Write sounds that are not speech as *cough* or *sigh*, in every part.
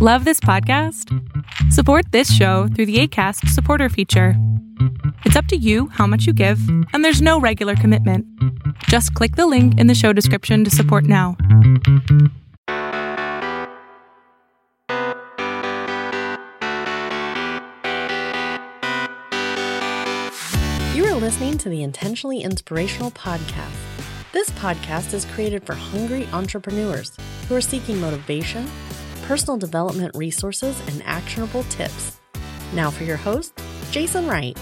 Love this podcast? Support this show through the ACAST supporter feature. It's up to you how much you give, and there's no regular commitment. Just click the link in the show description to support now. You are listening to the Intentionally Inspirational Podcast. This podcast is created for hungry entrepreneurs who are seeking motivation personal development resources, and actionable tips. Now for your host, Jason Wright.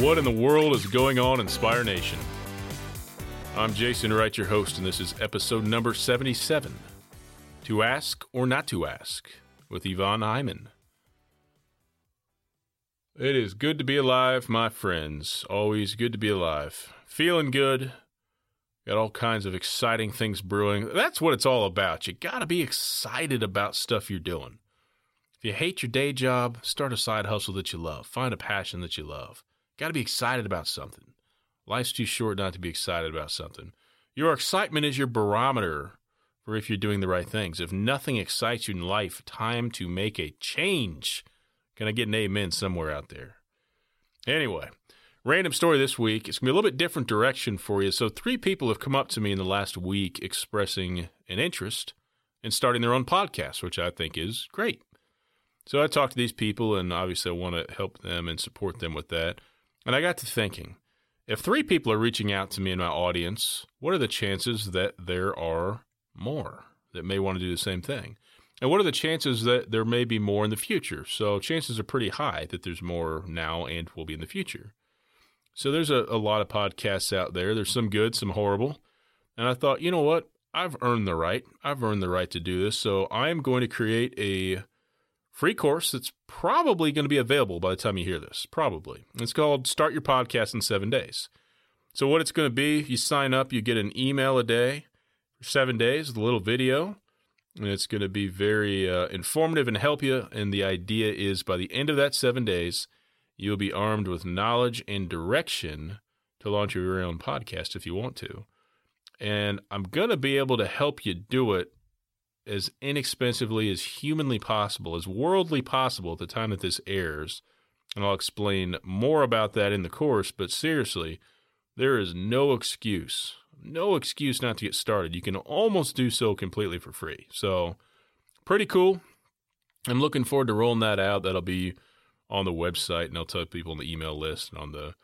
What in the world is going on, Inspire Nation? I'm Jason Wright, your host, and this is episode number 77 To Ask or Not to Ask with Yvonne Heimann. It is good to be alive, my friends. Always good to be alive. Feeling good, Got all kinds of exciting things brewing. That's what it's all about. You got to be excited about stuff you're doing. If you hate your day job, start a side hustle that you love. Find a passion that you love. Got to be excited about something. Life's too short not to be excited about something. Your excitement is your barometer for if you're doing the right things. If nothing excites you in life, time to make a change. Can I get an amen somewhere out there? Anyway, Random story this week. It's going to be a little bit different direction for you. So, three people have come up to me in the last week expressing an interest in starting their own podcast, which I think is great. So, I talked to these people, and obviously, I want to help them and support them with that. And I got to thinking if three people are reaching out to me in my audience, what are the chances that there are more that may want to do the same thing? And what are the chances that there may be more in the future? So, chances are pretty high that there's more now and will be in the future. So there's a, a lot of podcasts out there. There's some good, some horrible. And I thought, you know what? I've earned the right. I've earned the right to do this. So I am going to create a free course that's probably going to be available by the time you hear this. Probably. It's called Start Your Podcast in Seven Days. So, what it's going to be, you sign up, you get an email a day for seven days with a little video. And it's going to be very uh, informative and help you. And the idea is by the end of that seven days, You'll be armed with knowledge and direction to launch your own podcast if you want to. And I'm going to be able to help you do it as inexpensively as humanly possible, as worldly possible at the time that this airs. And I'll explain more about that in the course. But seriously, there is no excuse, no excuse not to get started. You can almost do so completely for free. So, pretty cool. I'm looking forward to rolling that out. That'll be on the website, and I'll tell people on the email list and on the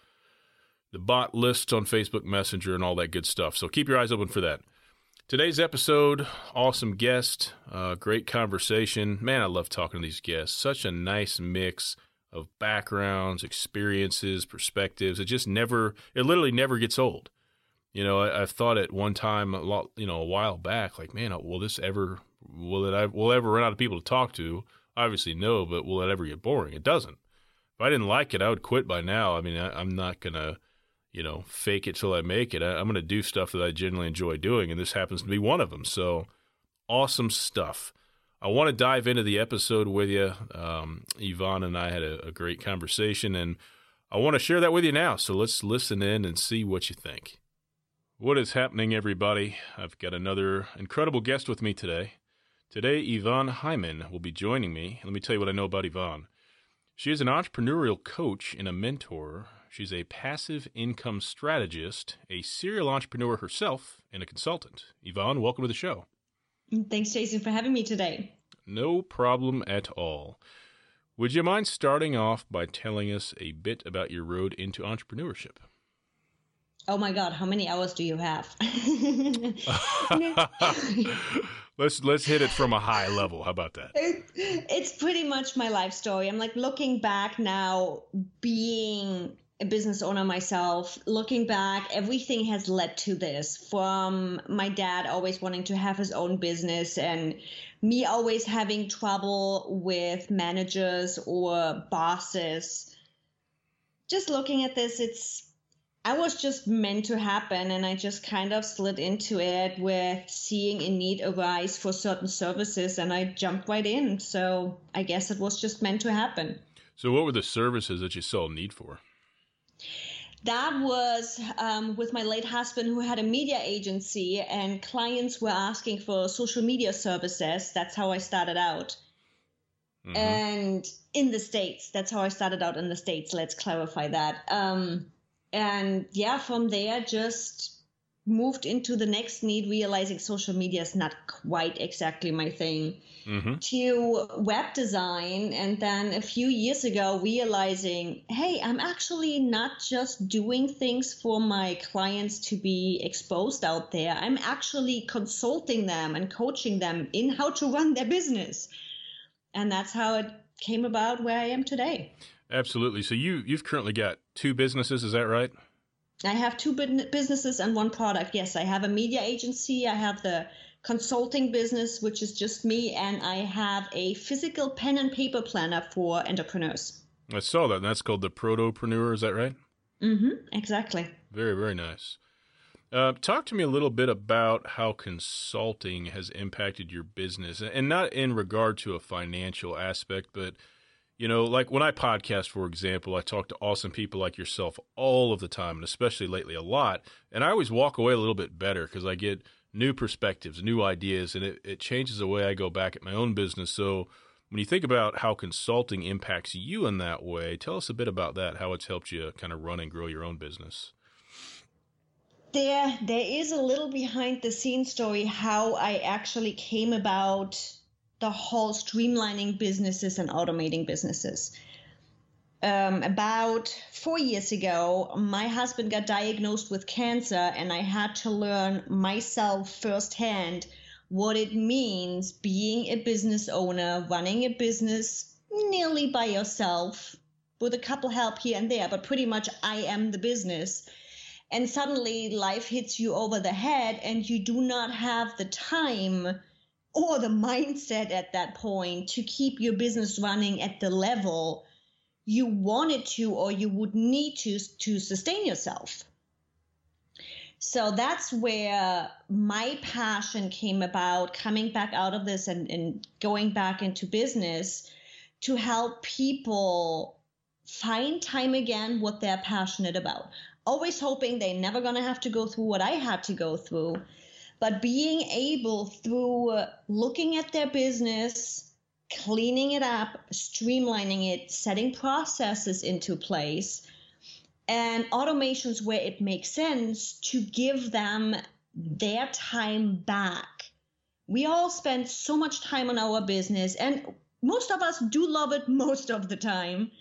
the bot lists on Facebook Messenger and all that good stuff. So keep your eyes open for that. Today's episode, awesome guest, uh, great conversation. Man, I love talking to these guests. Such a nice mix of backgrounds, experiences, perspectives. It just never, it literally never gets old. You know, I, have thought at one time, a lot, you know, a while back, like, man, will this ever, will it, will ever run out of people to talk to? Obviously, no, but will it ever get boring? It doesn't. If I didn't like it, I would quit by now. I mean, I, am not going to, you know, fake it till I make it. I, I'm going to do stuff that I genuinely enjoy doing, and this happens to be one of them. So, awesome stuff. I want to dive into the episode with you. Um, Yvonne and I had a, a great conversation, and I want to share that with you now. So, let's listen in and see what you think. What is happening, everybody? I've got another incredible guest with me today. Today, Yvonne Heimann will be joining me. Let me tell you what I know about Yvonne. She is an entrepreneurial coach and a mentor. She's a passive income strategist, a serial entrepreneur herself, and a consultant. Yvonne, welcome to the show. Thanks, Jason, for having me today. No problem at all. Would you mind starting off by telling us a bit about your road into entrepreneurship? Oh my God, how many hours do you have? *laughs* let's let's hit it from a high level. How about that? it's pretty much my life story. I'm like looking back now, being a business owner myself, looking back, everything has led to this. From my dad always wanting to have his own business and me always having trouble with managers or bosses. Just looking at this, it's I was just meant to happen, and I just kind of slid into it with seeing a need arise for certain services, and I jumped right in. So I guess it was just meant to happen. So, what were the services that you saw a need for? that was um, with my late husband who had a media agency and clients were asking for social media services that's how i started out mm-hmm. and in the states that's how i started out in the states let's clarify that um, and yeah from there just moved into the next need realizing social media is not quite exactly my thing mm-hmm. to web design. And then a few years ago realizing hey i'm actually not just doing things for my clients to be exposed out there. I'm actually consulting them and coaching them in how to run their business. And that's how it came about where i am today. Absolutely. So you you've currently got two businesses is that right I have two businesses and one product. Yes, I have a media agency. I have the consulting business, which is just me, and I have a physical pen and paper planner for entrepreneurs. I saw that. And that's called the Protopreneur. Is that right? Mm-hmm. Exactly. Very, very nice. Uh, talk to me a little bit about how consulting has impacted your business, and not in regard to a financial aspect, but you know, like when I podcast, for example, I talk to awesome people like yourself all of the time, and especially lately a lot. And I always walk away a little bit better because I get new perspectives, new ideas, and it, it changes the way I go back at my own business. So when you think about how consulting impacts you in that way, tell us a bit about that, how it's helped you kind of run and grow your own business. There, there is a little behind the scenes story how I actually came about the whole streamlining businesses and automating businesses. Um, about four years ago, my husband got diagnosed with cancer, and I had to learn myself firsthand what it means being a business owner, running a business nearly by yourself with a couple help here and there, but pretty much I am the business. And suddenly life hits you over the head, and you do not have the time or the mindset at that point to keep your business running at the level you wanted to or you would need to to sustain yourself. So that's where my passion came about coming back out of this and, and going back into business to help people find time again what they're passionate about. Always hoping they're never going to have to go through what I had to go through but being able through looking at their business, cleaning it up, streamlining it, setting processes into place, and automations where it makes sense to give them their time back. We all spend so much time on our business, and most of us do love it most of the time,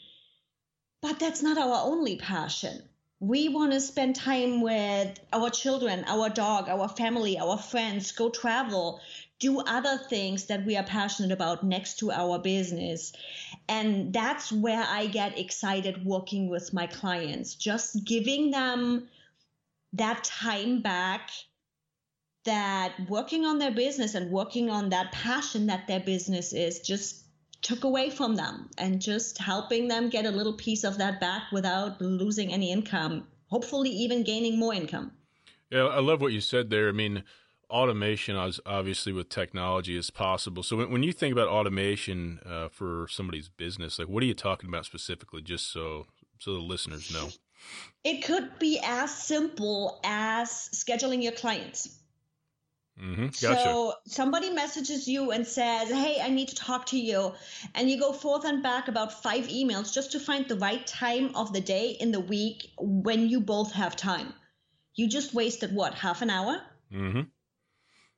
but that's not our only passion we want to spend time with our children, our dog, our family, our friends, go travel, do other things that we are passionate about next to our business. And that's where I get excited working with my clients, just giving them that time back that working on their business and working on that passion that their business is just took away from them and just helping them get a little piece of that back without losing any income, hopefully, even gaining more income. Yeah, I love what you said there. I mean, automation is obviously with technology is possible. So when, when you think about automation uh, for somebody's business, like what are you talking about specifically, just so so the listeners know? It could be as simple as scheduling your clients. Mm-hmm. Gotcha. So somebody messages you and says, Hey, I need to talk to you. And you go forth and back about five emails just to find the right time of the day in the week when you both have time. You just wasted what, half an hour? Mm-hmm.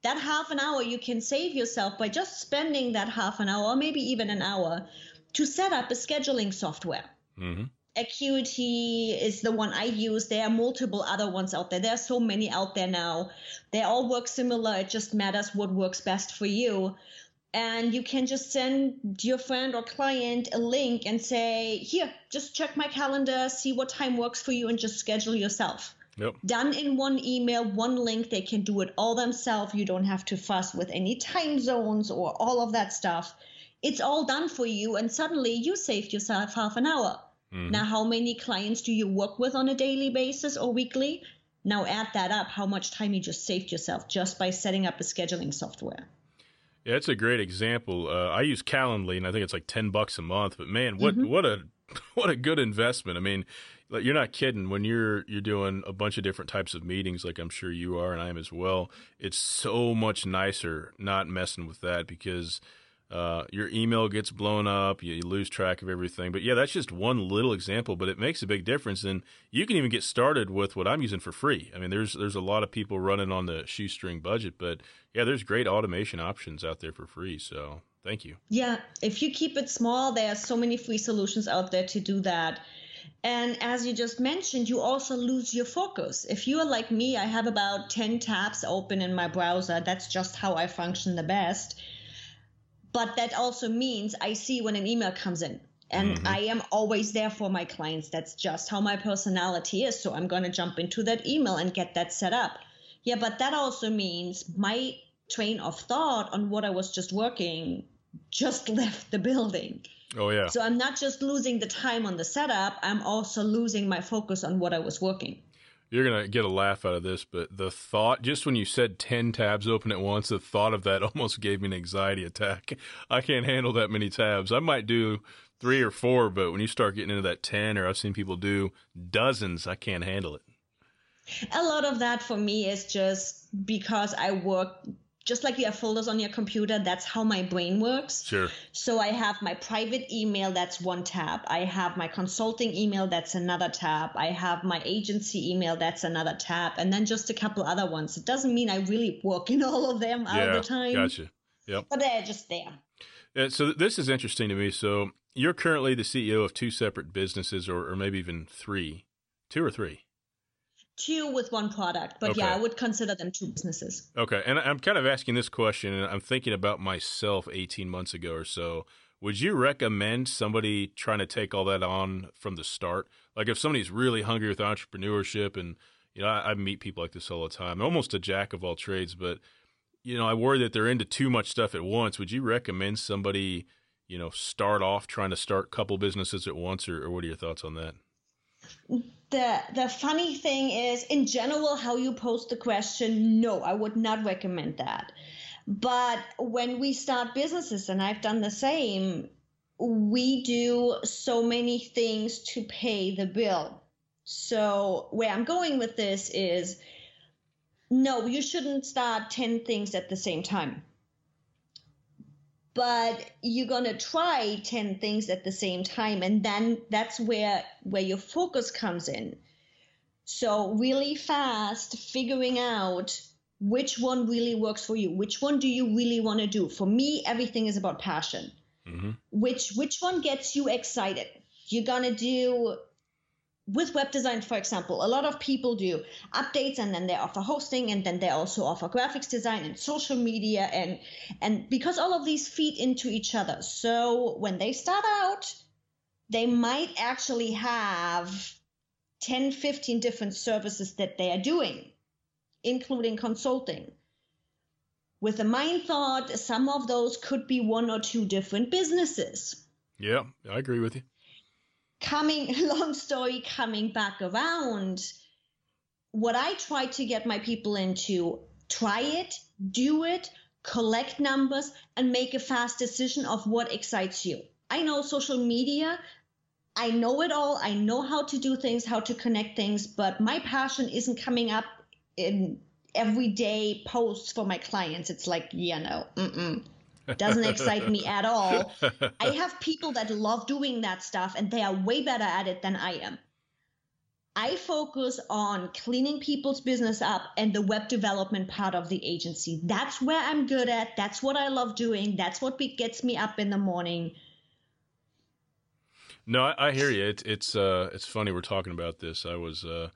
That half an hour you can save yourself by just spending that half an hour, or maybe even an hour, to set up a scheduling software. Mm-hmm. Acuity is the one I use. There are multiple other ones out there. There are so many out there now. They all work similar. It just matters what works best for you. And you can just send your friend or client a link and say, here, just check my calendar, see what time works for you, and just schedule yourself. Yep. Done in one email, one link. They can do it all themselves. You don't have to fuss with any time zones or all of that stuff. It's all done for you, and suddenly you saved yourself half an hour. Mm-hmm. Now, how many clients do you work with on a daily basis or weekly? Now add that up, how much time you just saved yourself just by setting up a scheduling software. Yeah, it's a great example. Uh, I use Calendly, and I think it's like ten bucks a month. But man, what mm-hmm. what a *laughs* what a good investment. I mean, you're not kidding when you're you're doing a bunch of different types of meetings like I'm sure you are and I am as well. It's so much nicer not messing with that because uh, your email gets blown up, you, you, lose track of everything. But yeah, that's just one little example, but it makes a big difference. And you can even get started with what I'm using for free. I mean, there's there's a lot of people running on the shoestring budget, but yeah, there's great automation options out there for free. So thank you. Yeah, if you keep it small, there are so many free solutions out there to do that. And as you just mentioned, you also lose your focus. If you are like me, I have about 10 tabs open in my browser. That's just how I function the best but that also means I see when an email comes in and mm-hmm. I am always there for my clients. That's just how my personality is. So I'm going to jump into that email and get that set up. Yeah, but that also means my train of thought on what I was just working just *laughs* left the building. Oh, yeah. So I'm not just losing the time on the setup, I'm also losing my focus on what I was working you're to get a laugh out of this, but the thought, just when you said 10 tabs open at once, the thought of that *laughs* almost gave me an anxiety attack. I can't handle that many tabs. I might do three or four, but when you start getting into that 10, or I've seen people do dozens, I can't handle it. A lot of that for me is just because I work just like you have folders on your computer, that's how my brain works. Sure. So I have my private email, that's one tab. I have my consulting email, that's another tab. I have my agency email, that's another tab. And then just a couple other ones. It doesn't mean I really work in all of them yeah, all the time. Gotcha. Yep. But they're just there. Yeah, so this is interesting to me. So you're currently the CEO of two separate businesses, or, or maybe even three, two or three two with one product but okay. yeah i would consider them two businesses. Okay and i'm kind of asking this question and i'm thinking about myself 18 months ago or so. Would you recommend somebody trying to take all that on from the start? Like if somebody's really hungry with entrepreneurship and you know i, I meet people like this all the time. Almost a jack of all trades but you know i worry that they're into too much stuff at once. Would you recommend somebody you know start off trying to start a couple businesses at once or, or what are your thoughts on that the the funny thing is in general how you post the question no i would not recommend that. But when we start businesses and i've done the same we do so many things to pay the bill. So where i'm going with this is no you shouldn't start 10 things at the same time but you're going to try 10 things at the same time and then that's where where your focus comes in. So really fast figuring out which one really works for you which one do you really want to do. For me everything is about passion. Mm-hmm. which which one gets you excited? You're going to do with web design, for example, a lot of people do updates and then they offer hosting and then they also offer graphics design and social media and and because all of these feed into each other. So when they start out, they might actually have 10, 15 different services that they are doing, including consulting. With a mind thought, some of those could be one or two different businesses. Yeah, I agree with you coming *laughs* long story coming back around what i try to get my people into try it do it collect numbers and make a fast decision of what excites you. I know social media. I know it all. I know how to do things how to connect things but my passion isn't coming up in everyday posts for my clients. It's like yeah no mm-mm doesn't excite me at all. I *laughs* have people that love doing that stuff and they are way better at it than I am. I focus on cleaning people's business up and the web development part of the agency. That's where I'm good at. That's what I love doing. That's what gets me up in the morning. No, I, I hear you. It's it's uh it's funny we're talking about this. I was uh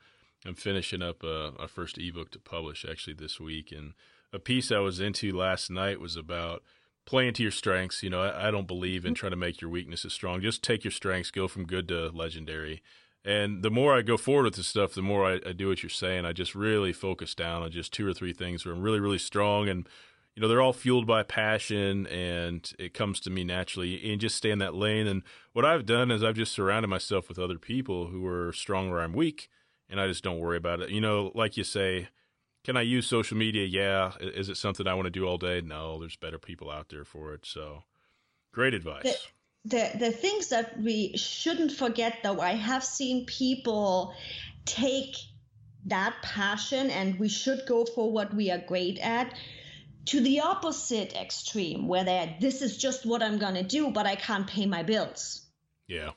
I'm finishing up uh, a first ebook to publish actually this week, and a piece I was into last night was about play into your strengths. You know, I, I, don't believe in trying to make your weaknesses strong. Just take your strengths, go from good to legendary. And the more I go forward with this stuff, the more I, I do what you're saying. I just really focus down on just two or three things where I'm really, really strong. And, you know, they're all fueled by passion and it comes to me naturally and just stay in that lane. And what I've done is I've just surrounded myself with other people who are strong where I'm weak. And I just don't worry about it. You know, like you say, can I use social media? Yeah. Is it something I want to do all day? No, there's better people out there for it. So great advice. the the things that we shouldn't forget though i have seen people take that passion and we should go for what we are great at to the opposite extreme where they're this is just what i'm going to do but i can't pay my bills yeah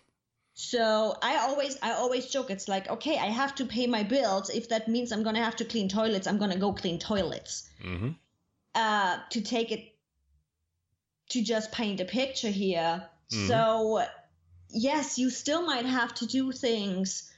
so i always i always joke it's like okay i have to pay my bills if that means i'm going to have to clean toilets i'm going to go clean toilets mm-hmm. uh, to take it to just paint a picture here mm-hmm. so yes you still might have to do things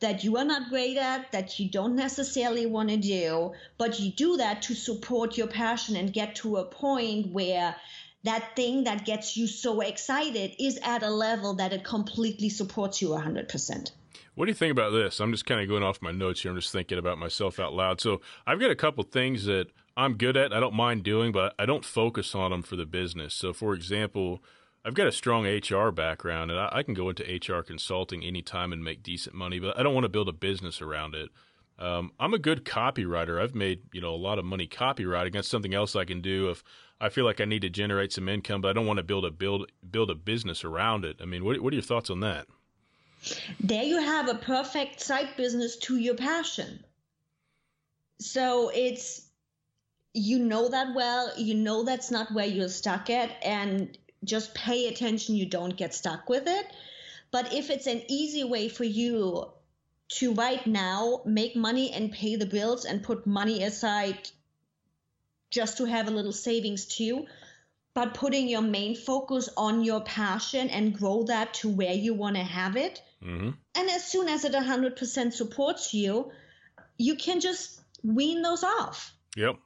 that you are not great at, that you don't necessarily want to do, but you do that to support your passion and get to a point where that thing that gets you so excited is at a level that it completely supports you 100%. What do you think about this? I'm just kind of going off my notes here. I'm just thinking about myself out loud. So I've got a couple things that I'm good at. I don't mind doing, but I don't focus on them for the business. So, for example, I've got a strong HR background, and I, I, can go into HR consulting anytime and make decent money, but I don't want to build a business around it. Um, I'm a good copywriter. I've made you know a lot of money copywriting. That's something else I can do if I feel like I need to generate some income, but I don't want to build a build build a business around it. I mean, what, what are your thoughts on that? There you have a perfect side business to your passion. So it's you know that well. You know that's not where you're stuck at, and just pay attention, you don't get stuck with it. But if it's an easy way for you to right now make money and pay the bills and put money aside just to have a little savings too, but putting your main focus on your passion and grow that to where you want to have it. Mm-hmm. And as soon as it 100% supports you, you can just wean those off. Yep.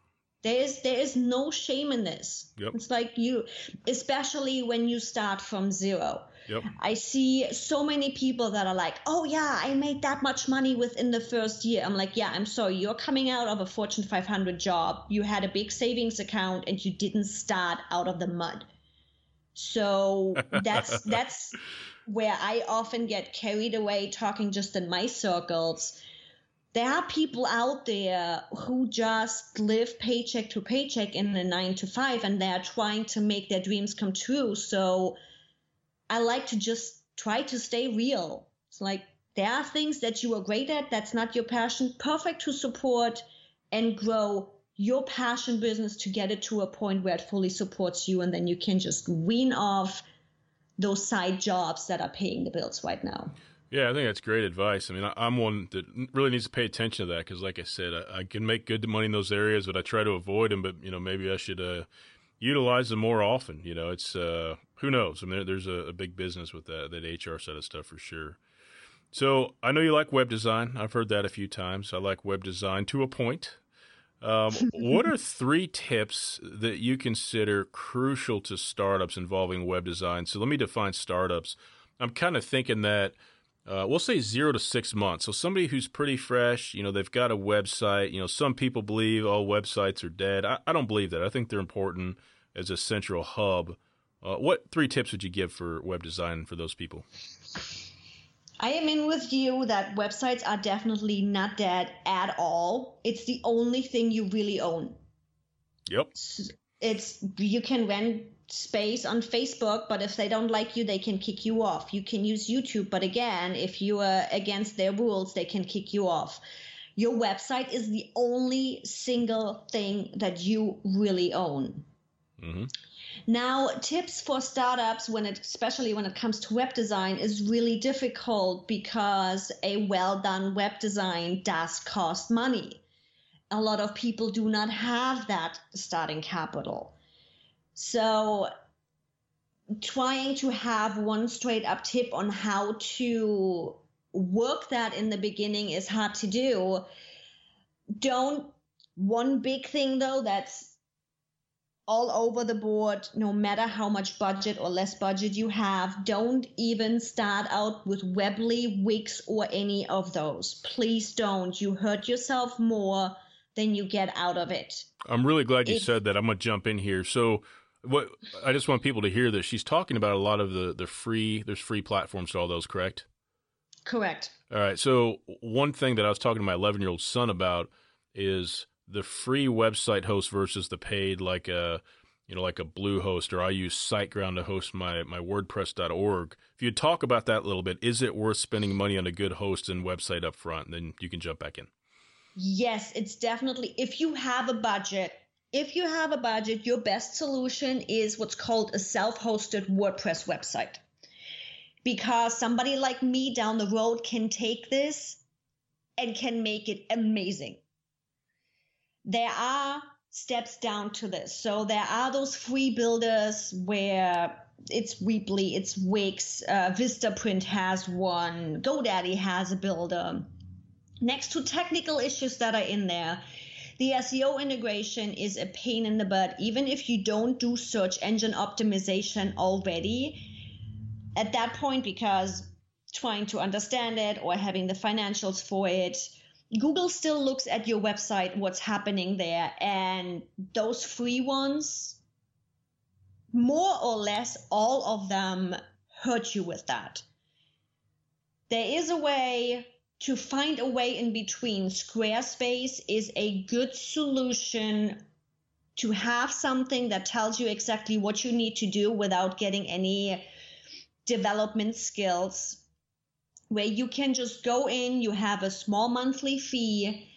There is there is no shame in this. Yep. It's like you, especially when you start from zero. Yep. I see so many people that are like, "Oh yeah, I made that much money within the first year." I'm like, "Yeah, I'm sorry. You're coming out of a Fortune 500 job. You had a big savings account and you didn't start out of the mud." So *laughs* that's that's where I often get carried away talking just in my circles there are people out there who just live paycheck to paycheck in a nine to five and they're trying to make their dreams come true. So I like to just try to stay real. It's like there are things that you are great at, that's not your passion, perfect to support and grow your passion business to get it to a point where it fully supports you and then you can just wean off those side jobs that are paying the bills right now. Yeah, I think that's great advice. I mean, I'm one that really needs to pay attention to that because, like I said, I, I, can make good money in those areas, but I try to avoid them. But you know, maybe I should uh, utilize them more often. You know, it's uh, who knows. I mean, there's a, a, big business with that that HR side of stuff for sure. So I know you like web design. I've heard that a few times. I like web design to a point. Um, what are *laughs* three tips that you consider crucial to startups involving web design? So let me define startups. I'm kind of thinking that uh, we'll say zero to six months. So somebody who's pretty fresh, you know, they've got a website. You know, some people believe all websites are dead. I, I don't believe that. I think they're important as a central hub. Uh, what three tips would you give for web design for those people? I am in with you that websites are definitely not dead at all. It's the only thing you really own. Yep. It's you can rent space on Facebook, but if they don't like you, they can kick you off. You can use YouTube, but again, if you are against their rules, they can kick you off. Your website is the only single thing that you really own. Mm-hmm. Now, tips for startups when it, especially when it comes to web design, is really difficult because a well done web design does cost money. A lot of people do not have that starting capital. So trying to have one straight up tip on how to work that in the beginning is hard to do. Don't one big thing though that's all over the board, no matter how much budget or less budget you have. Don't even start out with Weebly, Wix, or any of those. Please don't. You hurt yourself more than you get out of it. I'm really glad you said that. I'm going to jump in here. So, what I just want people to hear this. She's talking about a lot of the the free. There's free platforms to all those, correct? Correct. All right. So one thing that I was talking to my 11 year old son about is the free website host versus the paid, like a you know, like a Bluehost, or I use SiteGround to host my my WordPress.org. If you talk about that a little bit, is it worth spending money on a good host and website up front? Then you can jump back in. Yes, it's definitely if you have a budget. If you have a budget, your best solution is what's called a self-hosted WordPress website. Because somebody like me down the road can take this and can make it amazing. There are steps down to this. So there are those free builders where it's Weebly, it's Wix, uh, Vistaprint has one, GoDaddy has a builder. Next to technical issues that are in there, the SEO integration is a pain in the butt. Even if you don't do search engine optimization already, at that point, because trying to understand it or having the financials for it, Google still looks at your website, what's happening there, and those free ones, more or less, all of them hurt you with that. There is a way to find a way in between. Squarespace is a good solution to have something that tells you exactly what you need to do without getting any development skills where you can just go in, you have a small monthly fee.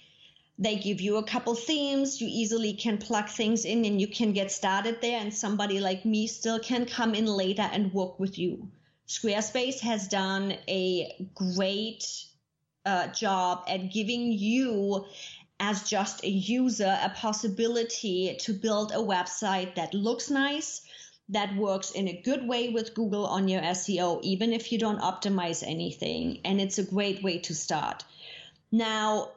They give you a couple themes. You easily can plug things in and you can get started there. And somebody like me still can come in later and work with you. Squarespace has done a great uh, job at giving you, as just a user, a possibility to build a website that looks nice, that works in a good way with Google on your SEO, even if you don't optimize anything. And it's a great way to start. Now,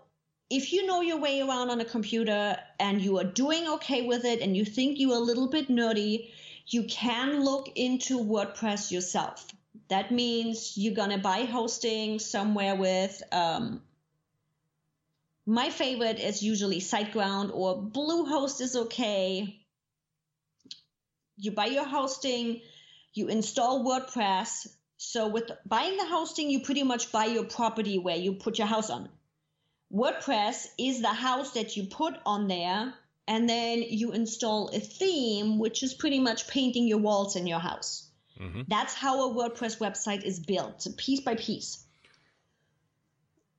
if you know your way around on a computer and you are doing okay with it and you think you're a little bit nerdy, you can look into WordPress yourself. That means you're going to buy hosting somewhere with, um, my favorite is usually SiteGround or Bluehost is okay you buy your hosting, you install WordPress. So with buying the hosting, you pretty much buy your property where you put your house on. WordPress is the house that you put on there, and then you install a theme, which is pretty much painting your walls in your house. Mm-hmm. That's how a WordPress website is built, piece by piece.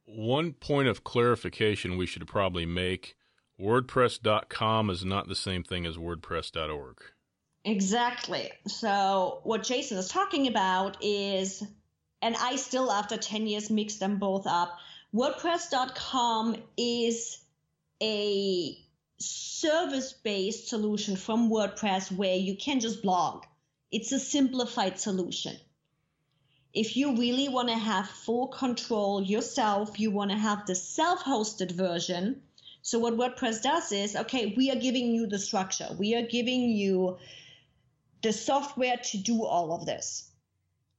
One point of clarification we should probably make WordPress.com is not the same thing as WordPress.org. Exactly. So what Jason is talking about is, and I still after 10 years mix them both up. WordPress.com is a service based solution from WordPress where you can just blog. It's a simplified solution. If you really want to have full control yourself, you want to have the self hosted version. So, what WordPress does is okay, we are giving you the structure, we are giving you the software to do all of this.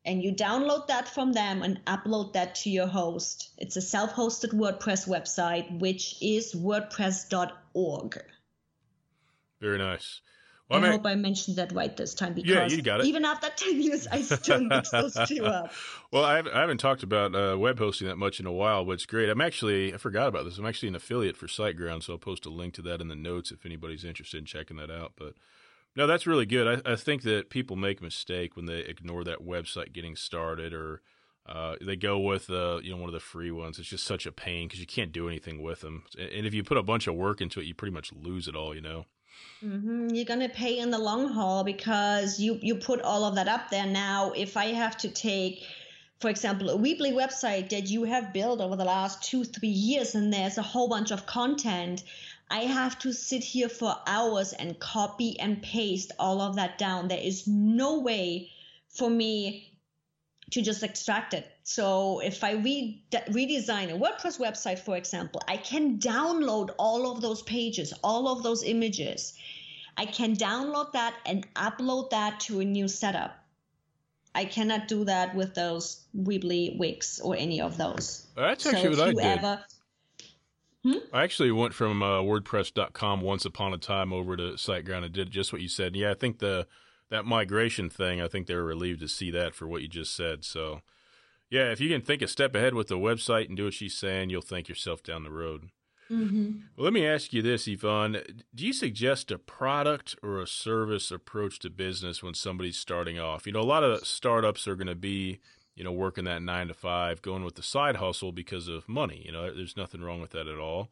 And you download that from them and upload that to your host. It's a self hosted WordPress website, which is wordpress.org. Very nice. Well, I, mean, hope I mentioned that right this time because yeah, you got it. even after 10 years, I still *laughs* mix those two up. Well, I haven't, I haven't talked about uh, web hosting that much in a while, but it's great. I'm actually, I forgot about this. I'm actually an affiliate for SiteGround, so I'll post a link to that in the notes if anybody's interested in checking that out. But no, that's really good. I, I, think that people make a mistake when they ignore that website getting started, or uh, they go with uh, you know one of the free ones. It's just such a pain because you can't do anything with them. And if you put a bunch of work into it, you pretty much lose it all. You know. Mm-hmm. You're gonna pay in the long haul because you you put all of that up there. Now, if I have to take for example, a Weebly website that you have built over the last two, three years, and there's a whole bunch of content. I have to sit here for hours and copy and paste all of that down. There is no way for me to just extract it. So if I re- redesign a WordPress website, for example, I can download all of those pages, all of those images. I can download that and upload that to a new setup. I cannot do that with those Weebly Wix or any of those. That's actually so what I did. Ever, Hmm? I actually went from uh, WordPress.com once upon a time over to SiteGround and did just what you said. Yeah, I think the that migration thing. I think they were relieved to see that for what you just said. So, yeah, if you can think a step ahead with the website and do what she's saying, you'll thank yourself down the road. Mm-hmm. Well, let me ask you this, Yvonne. Do you suggest a product or a service approach to business when somebody's starting off? You know, a lot of startups are going to be, you know, working that nine to five, going with the side hustle because of money. You know, there's nothing wrong with that at all.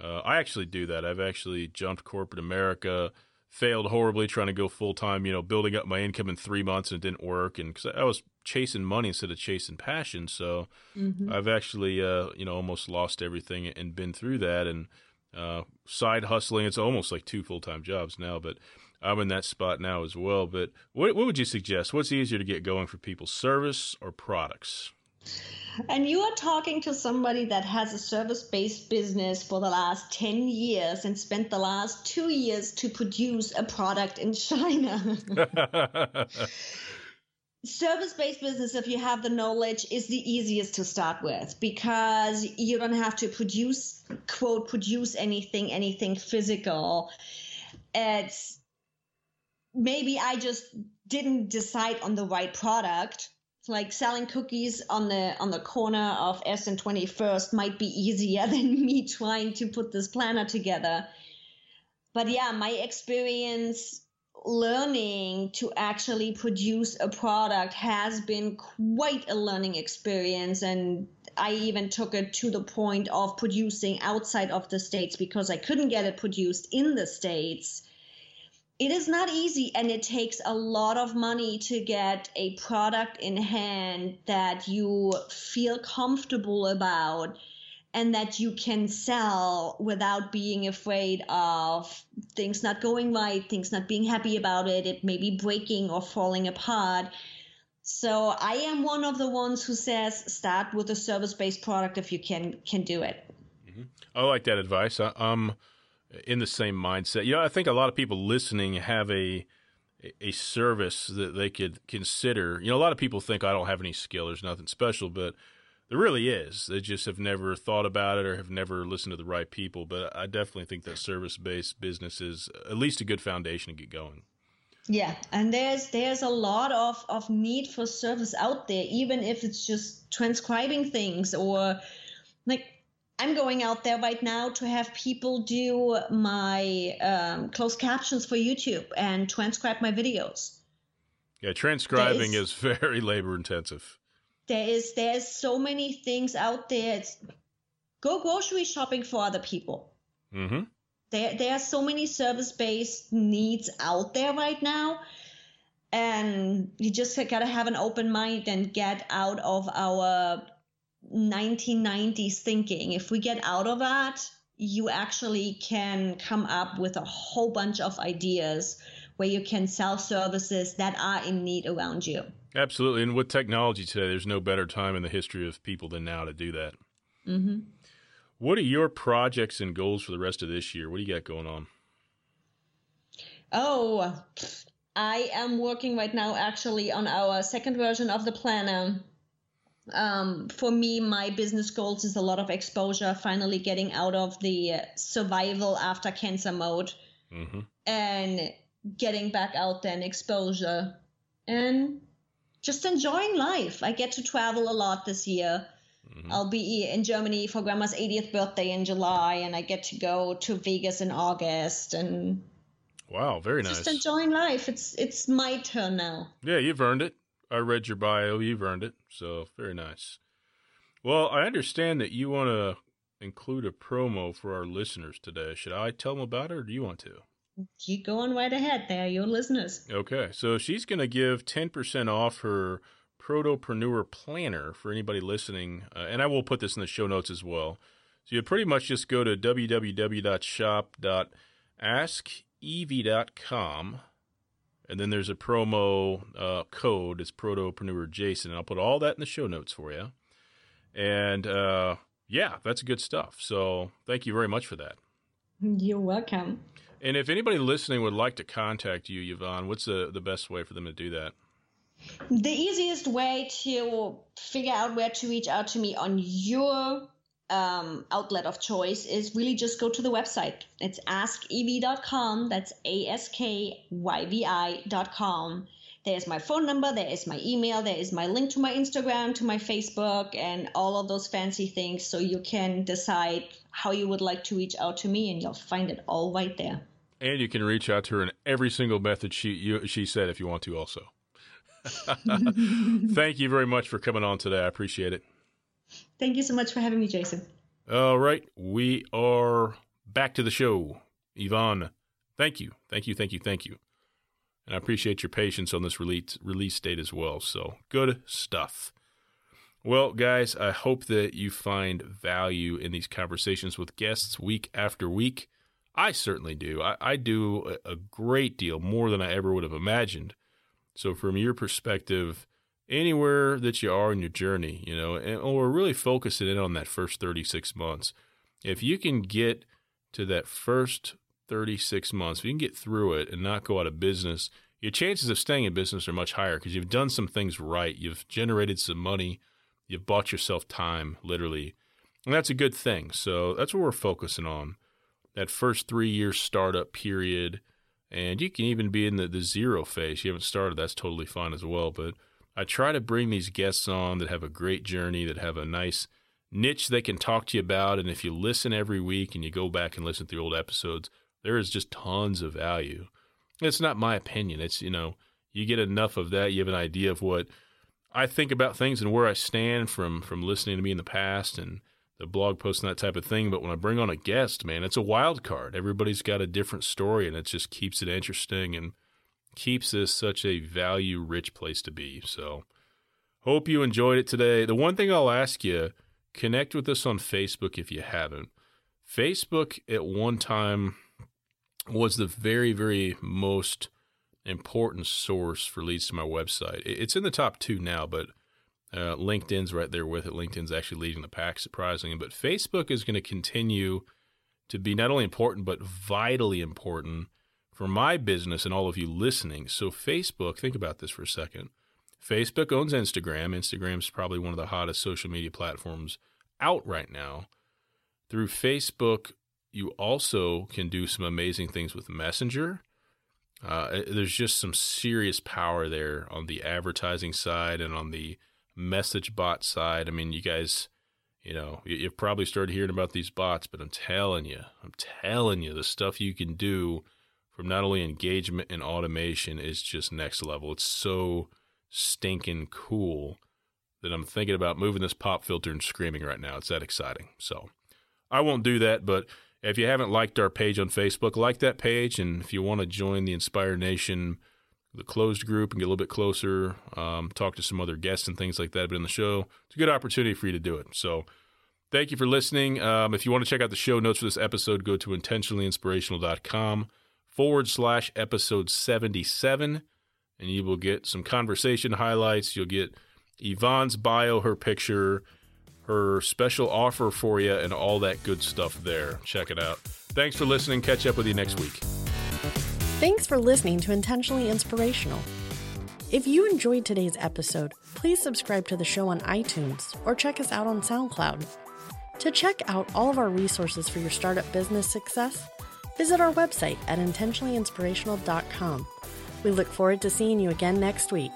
Uh, I actually do that. I've actually jumped corporate America, failed horribly trying to go full time, you know, building up my income in three months and it didn't work. And because I was chasing money instead of chasing passion. So mm-hmm. I've actually, uh, you know, almost lost everything and been through that. And uh, side hustling, it's almost like two full time jobs now, but I'm in that spot now as well. But what, what would you suggest? What's easier to get going for people, service or products? And you are talking to somebody that has a service based business for the last 10 years and spent the last two years to produce a product in China. *laughs* service based business, if you have the knowledge, is the easiest to start with because you don't have to produce, quote, produce anything, anything physical. It's maybe I just didn't decide on the right product like selling cookies on the on the corner of S and 21st might be easier *laughs* than me trying to put this planner together. But yeah, my experience learning to actually produce a product has been quite a learning experience and I even took it to the point of producing outside of the states because I couldn't get it produced in the states it is not easy and it takes a lot of money to get a product in hand that you feel comfortable about and that you can sell without being afraid of things not going right, things not being happy about it, it may be breaking or falling apart. So I am one of the ones who says start with a service-based product if you can can do it. Mm-hmm. I like that advice. Um, in the same mindset. You know, I think a lot of people listening have a a service that they could consider. You know, a lot of people think I don't have any skill, there's nothing special, but there really is. They just have never thought about it or have never listened to the right people. But I definitely think that service based business is at least a good foundation to get going. Yeah, and there's there's a lot of, of need for service out there, even if it's just transcribing things or like I'm going out there right now to have people do my um, closed captions for YouTube and transcribe my videos. Yeah, transcribing is, is, *laughs* very labor intensive. There is there's so many things out there. It's, go grocery shopping for other people. Mm-hmm. There there are so many service based needs out there right now, and you just gotta have an open mind and get out of our 1990s thinking. If we get out of that, you actually can come up with a whole bunch of ideas where you can sell services that are in need around you. Absolutely. And with technology today, there's no better time in the history of people than now to do that. Mm-hmm. What are your projects and goals for the rest of this year? What do you got going on? Oh, I am working right now actually on our second version of the planner um, for me, my business goals is a lot of exposure, finally getting out of the survival after cancer mode mm-hmm. and getting back out there and exposure and just enjoying life. I get to travel a lot this year. Mm-hmm. I'll be in Germany for grandma's 80th birthday in July, and I get to go to Vegas in August and Wow, very nice. Just enjoying life. It's it's my turn now. Yeah, you've earned it. I read your bio. You've earned it. So very nice. Well, I understand that you want to include a promo for our listeners today. Should I tell them about it, or do you want to? Keep going right ahead. There, your listeners. Okay, so she's going to give ten percent off her Protopreneur Planner for anybody listening, uh, and I will put this in the show notes as well. So you pretty much just go to www.shop.askyvi.com and then there's a promo uh, code. It's Protopreneur Jason. And I'll put all that in the show notes for you. And uh, yeah, that's good stuff. So thank you very much for that. You're welcome. And if anybody listening would like to contact you, Yvonne, what's the, the best way for them to do that? The easiest way to figure out where to reach out to me on your um, outlet of choice is really just go to the website. It's askyvi.com. That's A S K Y V I.com. There's my phone number, there is my email, there is my link to my Instagram, to my Facebook, and all of those fancy things. So you can decide how you would like to reach out to me, and you'll find it all right there. And you can reach out to her in every single method she you, she said if you want to also. *laughs* Thank you very much for coming on today. I appreciate it. Thank you so much for having me, Jason. All right. We are back to the show. Yvonne, thank you. Thank you. Thank you. Thank you. And I appreciate your patience on this release, release date as well. So good stuff. Well, guys, I hope that you find value in these conversations with guests week after week. I certainly do. I, I do a, a great deal more than I ever would have imagined. So, from your perspective, anywhere that you are in your journey, you know, and or really focusing in on that first 36 months. If you can get to that first 36 months, if you can get through it and not go out of business, your chances of staying in business are much higher because you've done some things right. You've generated some money. You've bought yourself time, literally. And that's a good thing. So that's what we're focusing on. That first three year startup period. And you can even be in the, the zero phase. You haven't started, that's totally fine as well. But I try to bring these guests on that have a great journey, that have a nice niche they can talk to you about. And if you listen every week and you go back and listen to the old episodes, there is just tons of value. It's not my opinion. It's, you know, you get enough of that, you have an idea of what I think about things and where I stand from from listening to me in the past and the blog posts and that type of thing. But when I bring on a guest, man, it's a wild card. Everybody's got a different story and it just keeps it interesting and keeps this such a value rich place to be. So, hope you enjoyed it today. The one thing I'll ask you connect with us on Facebook if you haven't. Facebook at one time was the very, very most important source for leads to my website. It's in the top two now, but uh, LinkedIn's right there with it. LinkedIn's actually leading the pack, surprisingly. But Facebook is going to continue to be not only important, but vitally important for my business and all of you listening. So, Facebook, think about this for a second. Facebook owns Instagram. Instagram's probably one of the hottest social media platforms out right now. Through Facebook, you also can do some amazing things with Messenger. Uh, there's just some serious power there on the advertising side and on the message bot side. I mean, you guys, you know, you've probably started hearing about these bots, but I'm telling you, I'm telling you, the stuff you can do from not only engagement and automation is just next level. It's so stinking cool that I'm thinking about moving this pop filter and screaming right now. It's that exciting. So I won't do that, but if you haven't liked our page on Facebook, like that page. And if you want to join the Inspire Nation, the closed group, and get a little bit closer, um, talk to some other guests and things like that, but in the show, it's a good opportunity for you to do it. So thank you for listening. Um, if you want to check out the show notes for this episode, go to intentionallyinspirational.com forward slash episode 77, and you will get some conversation highlights. You'll get Yvonne's bio, her picture, her special offer for you, and all that good stuff there. Check it out. Thanks for listening. Catch up with you next week. Thanks for listening to Intentionally Inspirational. If you enjoyed today's episode, please subscribe to the show on iTunes or check us out on SoundCloud. To check out all of our resources for your startup business success, visit our website at intentionallyinspirational.com. We look forward to seeing you again next week.